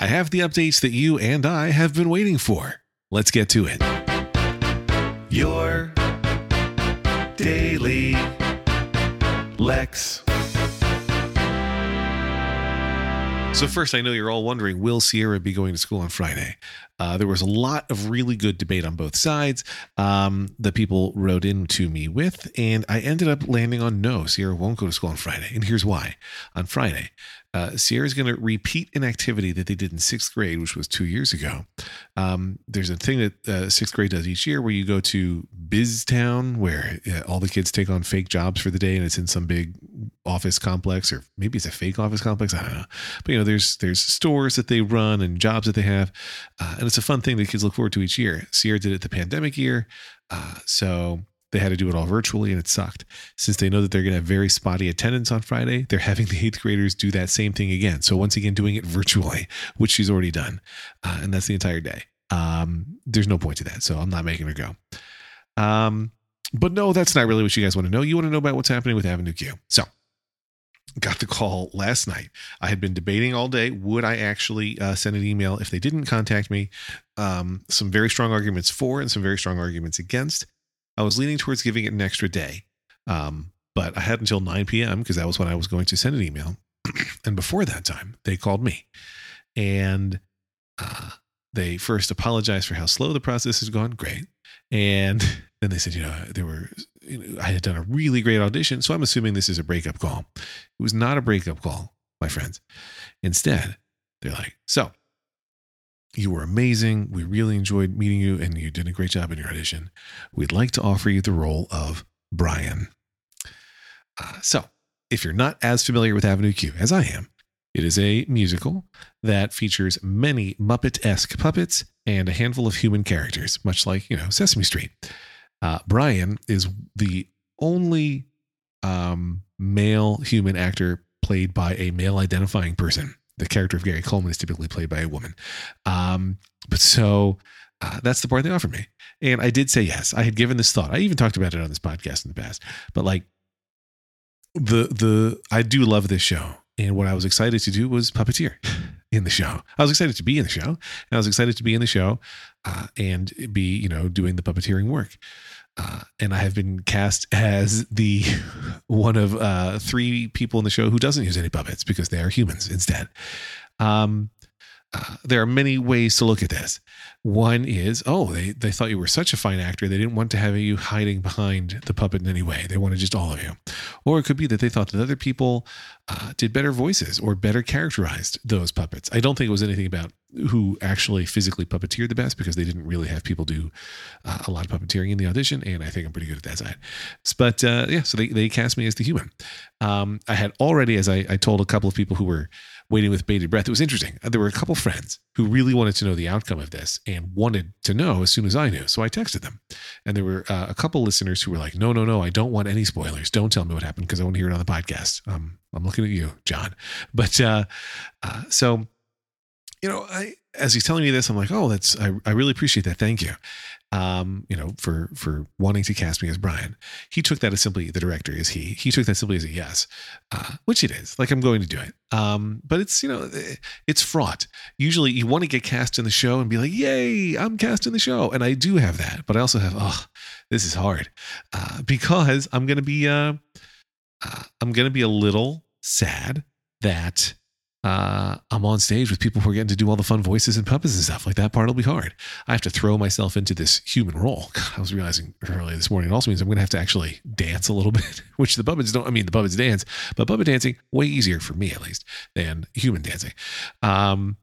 I have the updates that you and I have been waiting for. Let's get to it. Your daily Lex. So, first, I know you're all wondering will Sierra be going to school on Friday? Uh, there was a lot of really good debate on both sides um, that people wrote into me with, and I ended up landing on no, Sierra won't go to school on Friday. And here's why. On Friday, uh, is going to repeat an activity that they did in sixth grade, which was two years ago. Um, there's a thing that uh, sixth grade does each year where you go to BizTown, where uh, all the kids take on fake jobs for the day, and it's in some big office complex, or maybe it's a fake office complex. I don't know, but you know, there's there's stores that they run and jobs that they have, uh, and it's a fun thing that kids look forward to each year. Sierra did it the pandemic year, uh, so they had to do it all virtually and it sucked. Since they know that they're going to have very spotty attendance on Friday, they're having the eighth graders do that same thing again. So once again, doing it virtually, which she's already done. Uh, and that's the entire day. Um, there's no point to that. So I'm not making her go. Um, but no, that's not really what you guys want to know. You want to know about what's happening with Avenue Q. So got the call last night. I had been debating all day. Would I actually uh, send an email if they didn't contact me? Um, some very strong arguments for and some very strong arguments against. I was leaning towards giving it an extra day. Um, but I had until 9 p.m. because that was when I was going to send an email. and before that time, they called me. And uh, they first apologized for how slow the process has gone. Great. And then they said, you know, they were, you know, I had done a really great audition. So I'm assuming this is a breakup call. It was not a breakup call, my friends. Instead, they're like, so you were amazing. We really enjoyed meeting you, and you did a great job in your audition. We'd like to offer you the role of Brian. Uh, so, if you're not as familiar with Avenue Q as I am, it is a musical that features many Muppet esque puppets and a handful of human characters, much like, you know, Sesame Street. Uh, Brian is the only um, male human actor played by a male identifying person the character of Gary Coleman is typically played by a woman. Um, but so uh, that's the part they offered me. And I did say yes. I had given this thought. I even talked about it on this podcast in the past. But like the the I do love this show. And what I was excited to do was puppeteer in the show. I was excited to be in the show. And I was excited to be in the show uh, and be, you know, doing the puppeteering work. Uh, and I have been cast as the one of uh, three people in the show who doesn't use any puppets because they are humans instead. Um, there are many ways to look at this. One is, oh, they, they thought you were such a fine actor, they didn't want to have you hiding behind the puppet in any way. They wanted just all of you. Or it could be that they thought that other people uh, did better voices or better characterized those puppets. I don't think it was anything about who actually physically puppeteered the best because they didn't really have people do uh, a lot of puppeteering in the audition. And I think I'm pretty good at that side. But uh, yeah, so they, they cast me as the human. Um, I had already, as I, I told a couple of people who were, waiting with bated breath. It was interesting. There were a couple friends who really wanted to know the outcome of this and wanted to know as soon as I knew. So I texted them. And there were uh, a couple listeners who were like, no, no, no, I don't want any spoilers. Don't tell me what happened because I want to hear it on the podcast. Um, I'm looking at you, John. But uh, uh, so, you know, I, as he's telling me this, I'm like, oh, that's, I, I really appreciate that. Thank you um, you know, for for wanting to cast me as Brian. He took that as simply the director is he. He took that simply as a yes, uh, which it is. Like I'm going to do it. Um, but it's you know, it's fraught. Usually, you want to get cast in the show and be like, "Yay, I'm cast in the show," and I do have that. But I also have, oh, this is hard uh, because I'm gonna be, uh, uh I'm gonna be a little sad that uh, I'm on stage with people who are getting to do all the fun voices and puppets and stuff. Like that part will be hard. I have to throw myself into this human role. God, I was realizing earlier this morning it also means I'm going to have to actually dance a little bit, which the puppets don't. I mean, the puppets dance, but puppet dancing way easier for me at least than human dancing. Um,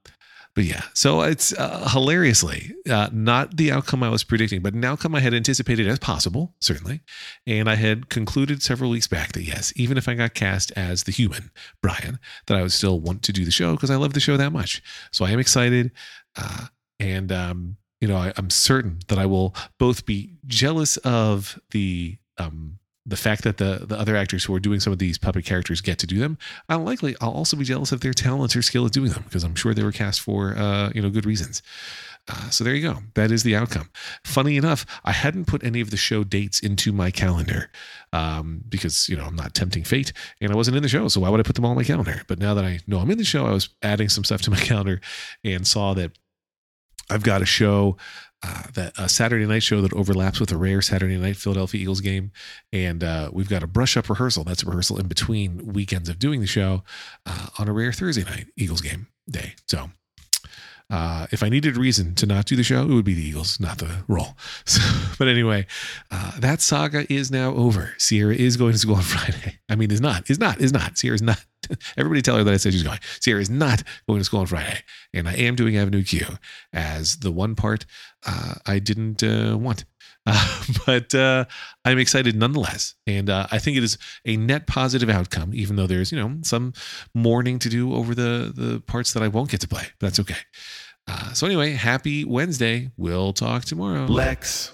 but yeah, so it's uh, hilariously uh, not the outcome I was predicting, but an outcome I had anticipated as possible, certainly. And I had concluded several weeks back that yes, even if I got cast as the human Brian, that I would still want to do the show because I love the show that much. So I am excited, uh, and um, you know I, I'm certain that I will both be jealous of the um, the fact that the the other actors who are doing some of these puppet characters get to do them, I'm likely I'll also be jealous of their talent or skill at doing them because I'm sure they were cast for uh, you know good reasons. Uh, so there you go. That is the outcome. Funny enough, I hadn't put any of the show dates into my calendar um, because, you know, I'm not tempting fate and I wasn't in the show. So why would I put them all on my calendar? But now that I know I'm in the show, I was adding some stuff to my calendar and saw that I've got a show uh, that a Saturday night show that overlaps with a rare Saturday night Philadelphia Eagles game, and uh, we've got a brush up rehearsal. That's a rehearsal in between weekends of doing the show uh, on a rare Thursday night Eagles game day. So. Uh, if I needed a reason to not do the show, it would be the Eagles, not the role. So, but anyway, uh, that saga is now over. Sierra is going to school on Friday. I mean, is not, is not, is not. Sierra is not Everybody tell her that I said she's going. Sierra is not going to school on Friday, and I am doing Avenue Q as the one part uh, I didn't uh, want. Uh, but uh, I'm excited nonetheless, and uh, I think it is a net positive outcome. Even though there's you know some mourning to do over the the parts that I won't get to play, but that's okay. Uh, so anyway, happy Wednesday. We'll talk tomorrow. Lex.